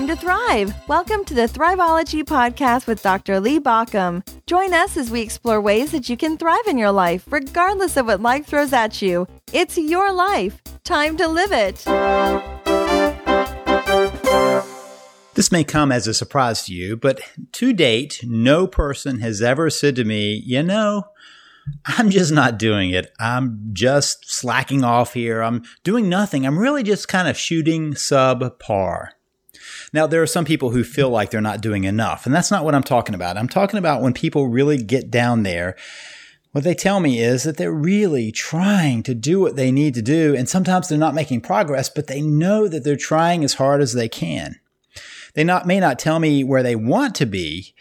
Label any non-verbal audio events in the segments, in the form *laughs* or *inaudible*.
time to thrive. Welcome to the Thriveology Podcast with Dr. Lee Baucom. Join us as we explore ways that you can thrive in your life, regardless of what life throws at you. It's your life. Time to live it. This may come as a surprise to you, but to date, no person has ever said to me, you know, I'm just not doing it. I'm just slacking off here. I'm doing nothing. I'm really just kind of shooting subpar. Now, there are some people who feel like they're not doing enough, and that's not what I'm talking about. I'm talking about when people really get down there. What they tell me is that they're really trying to do what they need to do, and sometimes they're not making progress, but they know that they're trying as hard as they can. They not, may not tell me where they want to be,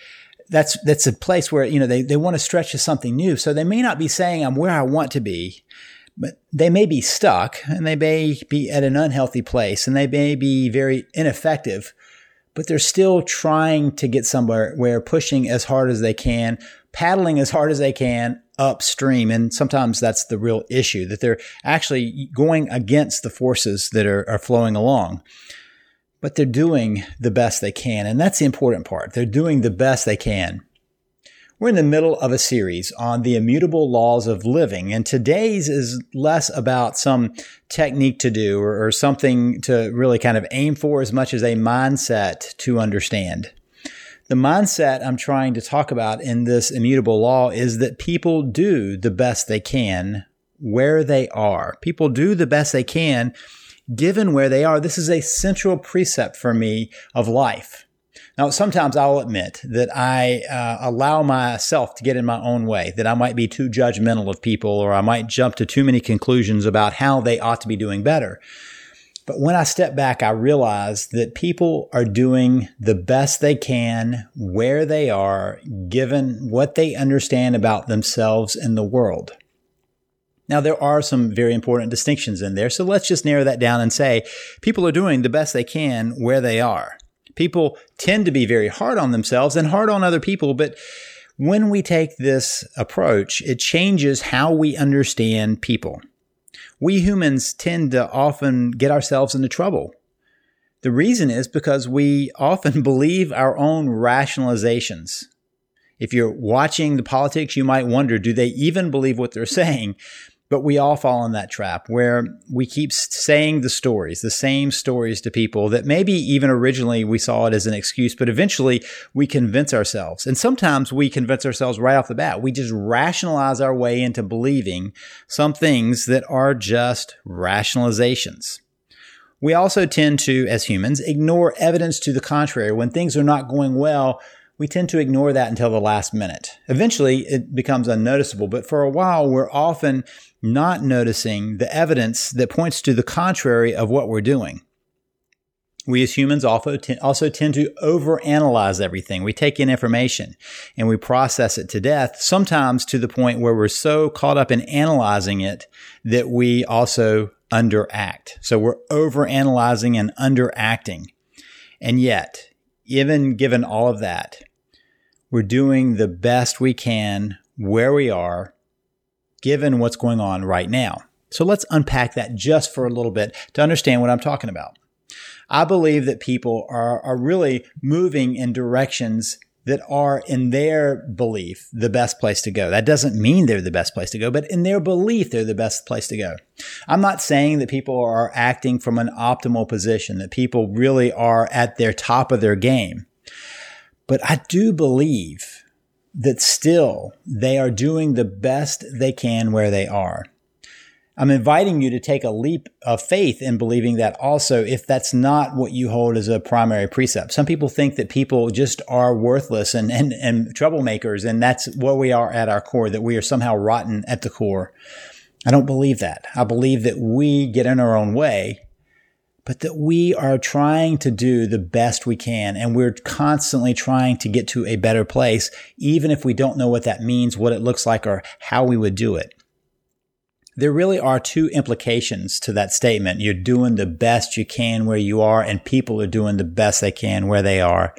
that's that's a place where you know they, they want to stretch to something new. So they may not be saying I'm where I want to be, but they may be stuck and they may be at an unhealthy place and they may be very ineffective, but they're still trying to get somewhere where pushing as hard as they can, paddling as hard as they can upstream. And sometimes that's the real issue that they're actually going against the forces that are, are flowing along but they're doing the best they can. And that's the important part. They're doing the best they can. We're in the middle of a series on the immutable laws of living, and today's is less about some technique to do or, or, something to really kind of aim for as much as a mindset to understand. The mindset I'm trying to talk about in this immutable law is that people do the best they can where they are. People do the best they can given where they are, this is a central precept for me of life. Now, sometimes I'll admit that I uh, allow myself to get in my own way, that I might be too judgmental of people or I might jump to too many conclusions about how they ought to be doing better. But when I step back, I realize that people are doing the best they can where they are, given what they understand about themselves and the world. Now, there are some very important distinctions in there. So let's just narrow that down and say people are doing the best they can where they are. People tend to be very hard on themselves and hard on other people, but when we take this approach, it changes how we understand people. We humans tend to often get ourselves into trouble. The reason is because we often *laughs* believe our own rationalizations. If you're watching the politics, you might wonder, do they even believe what they're *laughs* saying? But we all fall in that trap where we keep saying the stories, the same stories to people that maybe even originally we saw it as an excuse, but eventually we convince ourselves. And sometimes we convince ourselves right off the bat. We just rationalize our way into believing some things that are just rationalizations. We also tend to, as humans, ignore evidence to the contrary. When things are not going well, we tend to ignore that until the last minute. Eventually, it becomes unnoticeable, but for a while, we're often not noticing the evidence that points to the contrary of what we're doing. We as humans also, also tend to overanalyze everything. We take in information and we process it to death, sometimes to the point where we're so caught up in analyzing it that we also underact. So we're overanalyzing and underacting. And yet, even given all of that, we're doing the best we can where we are given what's going on right now. So let's unpack that just for a little bit to understand what I'm talking about. I believe that people are, are really moving in directions that are in their belief the best place to go. That doesn't mean they're the best place to go, but in their belief, they're the best place to go. I'm not saying that people are acting from an optimal position, that people really are at their top of their game. But I do believe that still they are doing the best they can where they are. I'm inviting you to take a leap of faith in believing that also if that's not what you hold as a primary precept. Some people think that people just are worthless and, and, and troublemakers, and that's what we are at our core, that we are somehow rotten at the core. I don't believe that. I believe that we get in our own way but that we are trying to do the best we can and we're constantly trying to get to a better place, even if we don't know what that means, what it looks like, or how we would do it. There really are two implications to that statement. You're doing the best you can where you are, and people are doing the best they can where they are.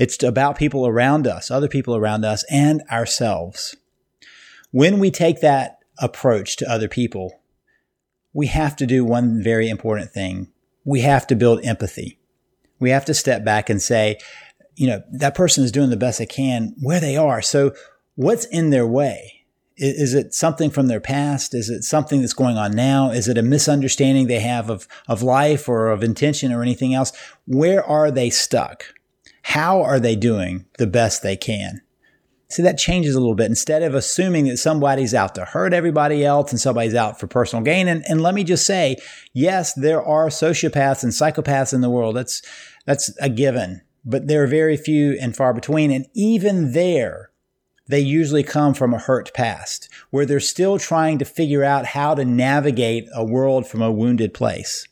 It's about people around us, other people around us, and ourselves. When we take that approach to other people, we have to do one very important thing we have to build empathy. We have to step back and say, you know, that person is doing the best they can where they are. So what's in their way? Is it something from their past? Is it something that's going on now? Is it a misunderstanding they have of, of life or of intention or anything else? Where are they stuck? How are they doing the best they can? See, that changes a little bit. Instead of assuming that somebody's out to hurt everybody else and somebody's out for personal gain. And, and let me just say, yes, there are sociopaths and psychopaths in the world. That's, that's a given, but there are very few and far between. And even there, they usually come from a hurt past where they're still trying to figure out how to navigate a world from a wounded place.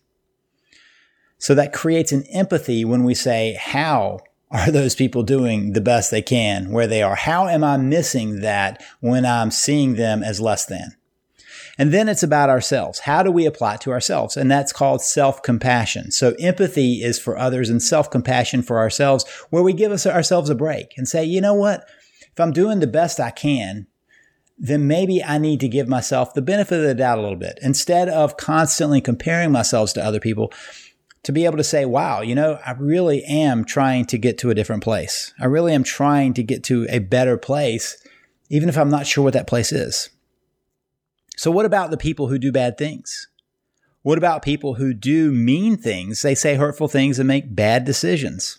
So that creates an empathy when we say, how are those people doing the best they can where they are? How am I missing that when I'm seeing them as less than? And then it's about ourselves. How do we apply it to ourselves? And that's called self-compassion. So empathy is for others and self-compassion for ourselves, where we give us ourselves a break and say, you know what? If I'm doing the best I can, then maybe I need to give myself the benefit of the doubt a little bit. Instead of constantly comparing myself to other people, to be able to say, wow, you know, I really am trying to get to a different place. I really am trying to get to a better place, even if I'm not sure what that place is. So, what about the people who do bad things? What about people who do mean things? They say hurtful things and make bad decisions.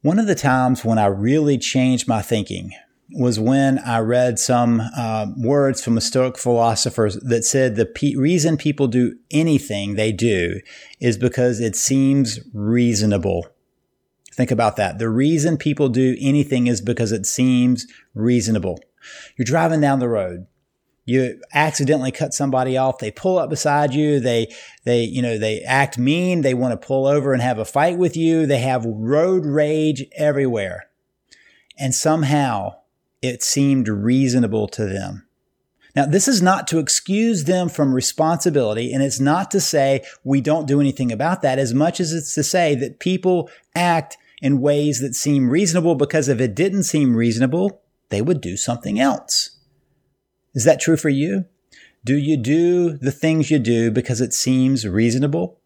One of the times when I really changed my thinking was when I read some uh, words from a Stoic philosophers that said the pe- reason people do anything they do is because it seems reasonable. Think about that. The reason people do anything is because it seems reasonable. You're driving down the road. You accidentally cut somebody off. They pull up beside you. They, they, you know, they act mean. They want to pull over and have a fight with you. They have road rage everywhere. And somehow it seemed reasonable to them. Now, this is not to excuse them from responsibility, and it's not to say we don't do anything about that as much as it's to say that people act in ways that seem reasonable because if it didn't seem reasonable, they would do something else. Is that true for you? Do you do the things you do because it seems reasonable?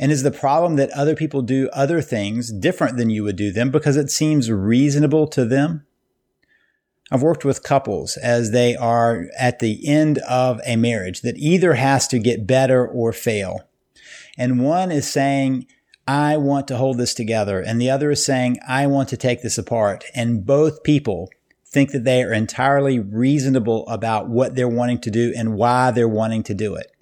And is the problem that other people do other things different than you would do them because it seems reasonable to them? I've worked with couples as they are at the end of a marriage that either has to get better or fail. And one is saying, I want to hold this together. And the other is saying, I want to take this apart. And both people think that they are entirely reasonable about what they're wanting to do and why they're wanting to do it.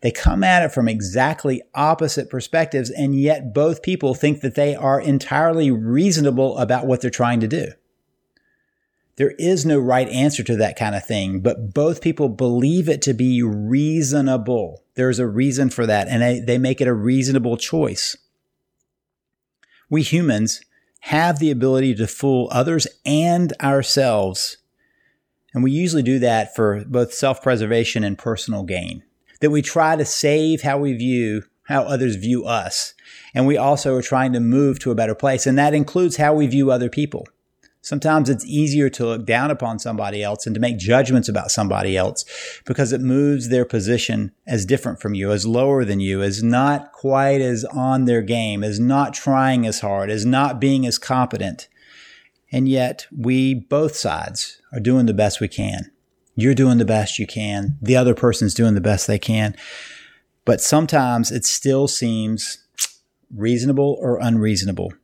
They come at it from exactly opposite perspectives, and yet both people think that they are entirely reasonable about what they're trying to do. There is no right answer to that kind of thing, but both people believe it to be reasonable. There's a reason for that, and they, they make it a reasonable choice. We humans have the ability to fool others and ourselves. And we usually do that for both self preservation and personal gain. That we try to save how we view, how others view us. And we also are trying to move to a better place. And that includes how we view other people. Sometimes it's easier to look down upon somebody else and to make judgments about somebody else because it moves their position as different from you, as lower than you, as not quite as on their game, as not trying as hard, as not being as competent. And yet we, both sides, are doing the best we can. You're doing the best you can. The other person's doing the best they can. But sometimes it still seems reasonable or unreasonable.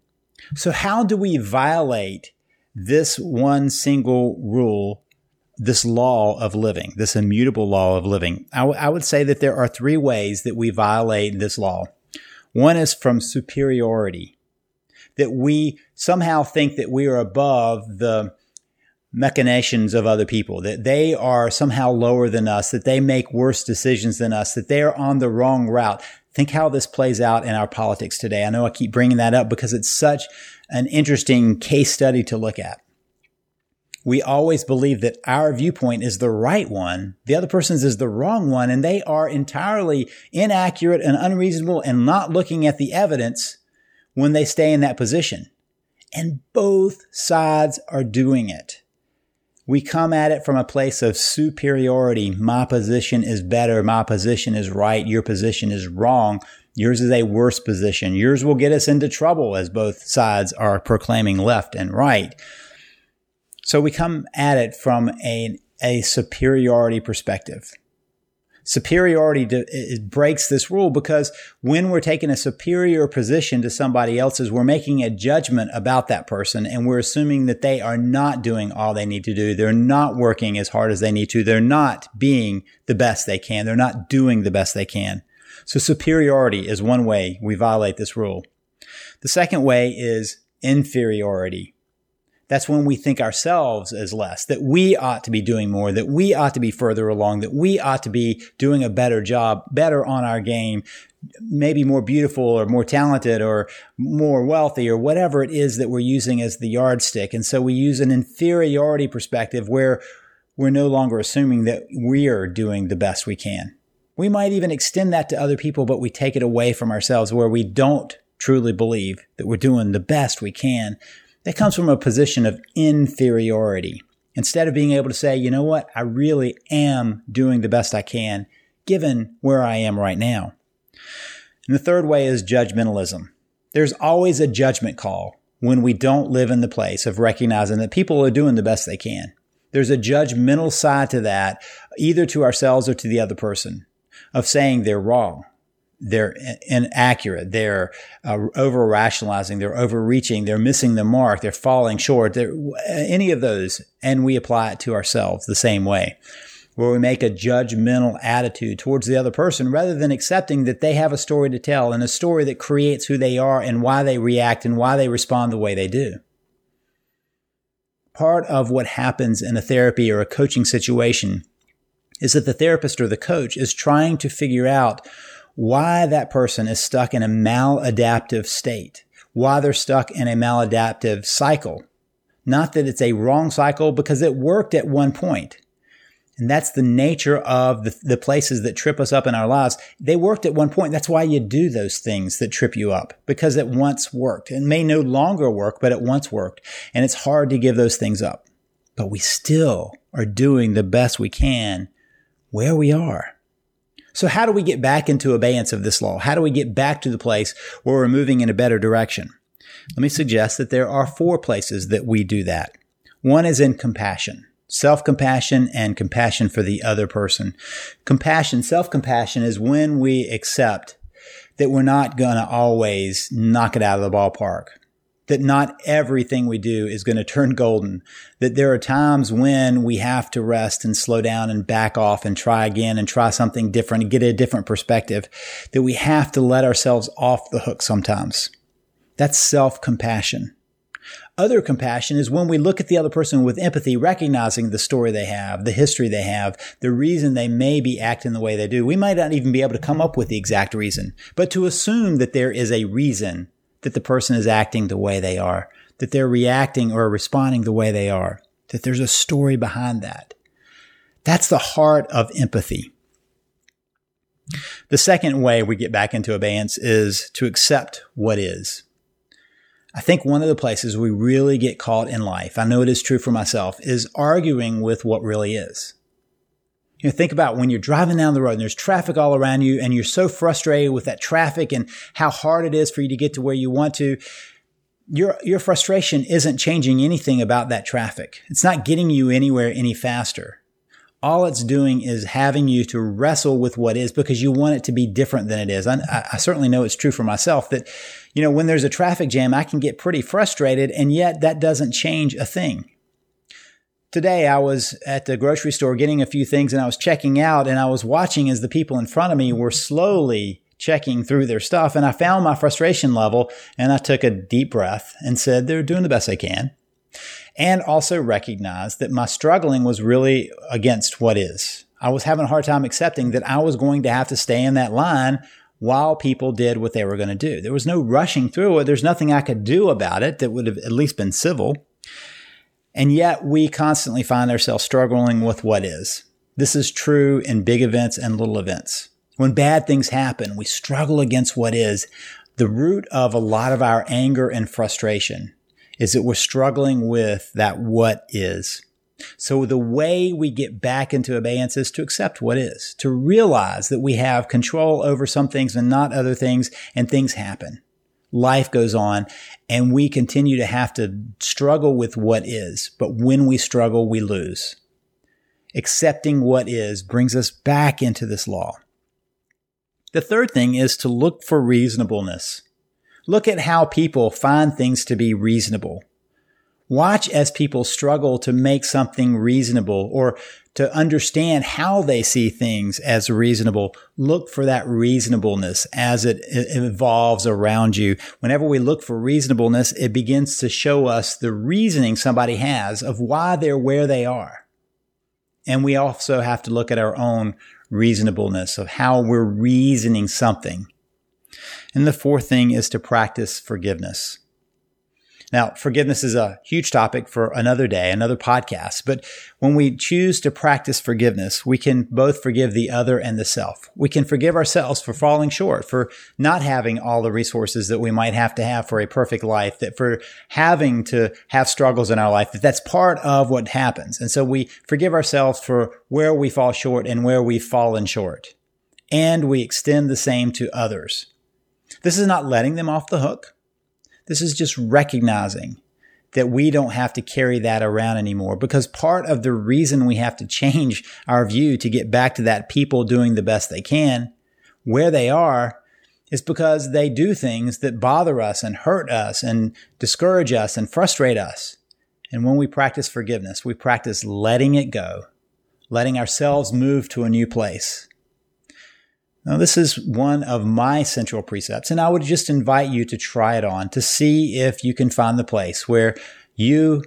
So how do we violate this one single rule, this law of living, this immutable law of living. I, w- I would say that there are three ways that we violate this law. One is from superiority, that we somehow think that we are above the machinations of other people, that they are somehow lower than us, that they make worse decisions than us, that they are on the wrong route. Think how this plays out in our politics today. I know I keep bringing that up because it's such an interesting case study to look at. We always believe that our viewpoint is the right one. The other person's is the wrong one, and they are entirely inaccurate and unreasonable and not looking at the evidence when they stay in that position. And both sides are doing it. We come at it from a place of superiority. My position is better. My position is right. Your position is wrong. Yours is a worse position. Yours will get us into trouble as both sides are proclaiming left and right. So we come at it from a, a superiority perspective. Superiority to, breaks this rule because when we're taking a superior position to somebody else's, we're making a judgment about that person and we're assuming that they are not doing all they need to do. They're not working as hard as they need to. They're not being the best they can. They're not doing the best they can. So superiority is one way we violate this rule. The second way is inferiority. That's when we think ourselves as less, that we ought to be doing more, that we ought to be further along, that we ought to be doing a better job, better on our game, maybe more beautiful or more talented or more wealthy or whatever it is that we're using as the yardstick. And so we use an inferiority perspective where we're no longer assuming that we are doing the best we can. We might even extend that to other people, but we take it away from ourselves where we don't truly believe that we're doing the best we can that comes from a position of inferiority. Instead of being able to say, you know what, I really am doing the best I can given where I am right now. And the third way is judgmentalism. There's always a judgment call when we don't live in the place of recognizing that people are doing the best they can. There's a judgmental side to that, either to ourselves or to the other person, of saying they're wrong they're inaccurate. They're uh, over rationalizing. They're overreaching. They're missing the mark. They're falling short. They're, any of those. And we apply it to ourselves the same way, where we make a judgmental attitude towards the other person rather than accepting that they have a story to tell and a story that creates who they are and why they react and why they respond the way they do. Part of what happens in a therapy or a coaching situation is that the therapist or the coach is trying to figure out why that person is stuck in a maladaptive state, why they're stuck in a maladaptive cycle. Not that it's a wrong cycle because it worked at one point. And that's the nature of the, the, places that trip us up in our lives. They worked at one point. That's why you do those things that trip you up because it once worked. It may no longer work, but it once worked. And it's hard to give those things up. But we still are doing the best we can where we are. So how do we get back into abeyance of this law? How do we get back to the place where we're moving in a better direction? Let me suggest that there are four places that we do that. One is in compassion, self-compassion and compassion for the other person. Compassion, self-compassion is when we accept that we're not going to always knock it out of the ballpark that not everything we do is going to turn golden, that there are times when we have to rest and slow down and back off and try again and try something different and get a different perspective, that we have to let ourselves off the hook sometimes. That's self compassion. Other compassion is when we look at the other person with empathy, recognizing the story they have, the history they have, the reason they may be acting the way they do. We might not even be able to come up with the exact reason, but to assume that there is a reason that the person is acting the way they are, that they're reacting or responding the way they are, that there's a story behind that. That's the heart of empathy. The second way we get back into abeyance is to accept what is. I think one of the places we really get caught in life, I know it is true for myself, is arguing with what really is. You know, think about when you're driving down the road and there's traffic all around you and you're so frustrated with that traffic and how hard it is for you to get to where you want to. Your, your frustration isn't changing anything about that traffic. It's not getting you anywhere any faster. All it's doing is having you to wrestle with what is because you want it to be different than it is. I, I certainly know it's true for myself that, you know, when there's a traffic jam, I can get pretty frustrated and yet that doesn't change a thing today I was at the grocery store getting a few things and I was checking out and I was watching as the people in front of me were slowly checking through their stuff and I found my frustration level and I took a deep breath and said they're doing the best they can and also recognized that my struggling was really against what is. I was having a hard time accepting that I was going to have to stay in that line while people did what they were going to do. There was no rushing through it. There's nothing I could do about it that would have at least been civil. And yet we constantly find ourselves struggling with what is. This is true in big events and little events. When bad things happen, we struggle against what is. The root of a lot of our anger and frustration is that we're struggling with that what is. So the way we get back into abeyance is to accept what is, to realize that we have control over some things and not other things, and things happen. Life goes on and we continue to have to struggle with what is. But when we struggle, we lose. Accepting what is brings us back into this law. The third thing is to look for reasonableness. Look at how people find things to be reasonable. Watch as people struggle to make something reasonable or to understand how they see things as reasonable. Look for that reasonableness as it evolves around you. Whenever we look for reasonableness, it begins to show us the reasoning somebody has of why they're where they are. And we also have to look at our own reasonableness of how we're reasoning something. And the fourth thing is to practice forgiveness. Now, forgiveness is a huge topic for another day, another podcast. But when we choose to practice forgiveness, we can both forgive the other and the self. We can forgive ourselves for falling short, for not having all the resources that we might have to have for a perfect life, that for having to have struggles in our life, that that's part of what happens. And so we forgive ourselves for where we fall short and where we've fallen short. And we extend the same to others. This is not letting them off the hook. This is just recognizing that we don't have to carry that around anymore because part of the reason we have to change our view to get back to that people doing the best they can where they are is because they do things that bother us and hurt us and discourage us and frustrate us. And when we practice forgiveness, we practice letting it go, letting ourselves move to a new place. Now, this is one of my central precepts, and I would just invite you to try it on to see if you can find the place where you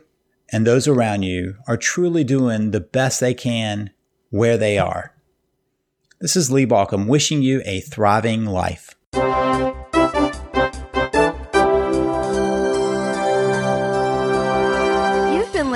and those around you are truly doing the best they can where they are. This is Lee Baucom wishing you a thriving life.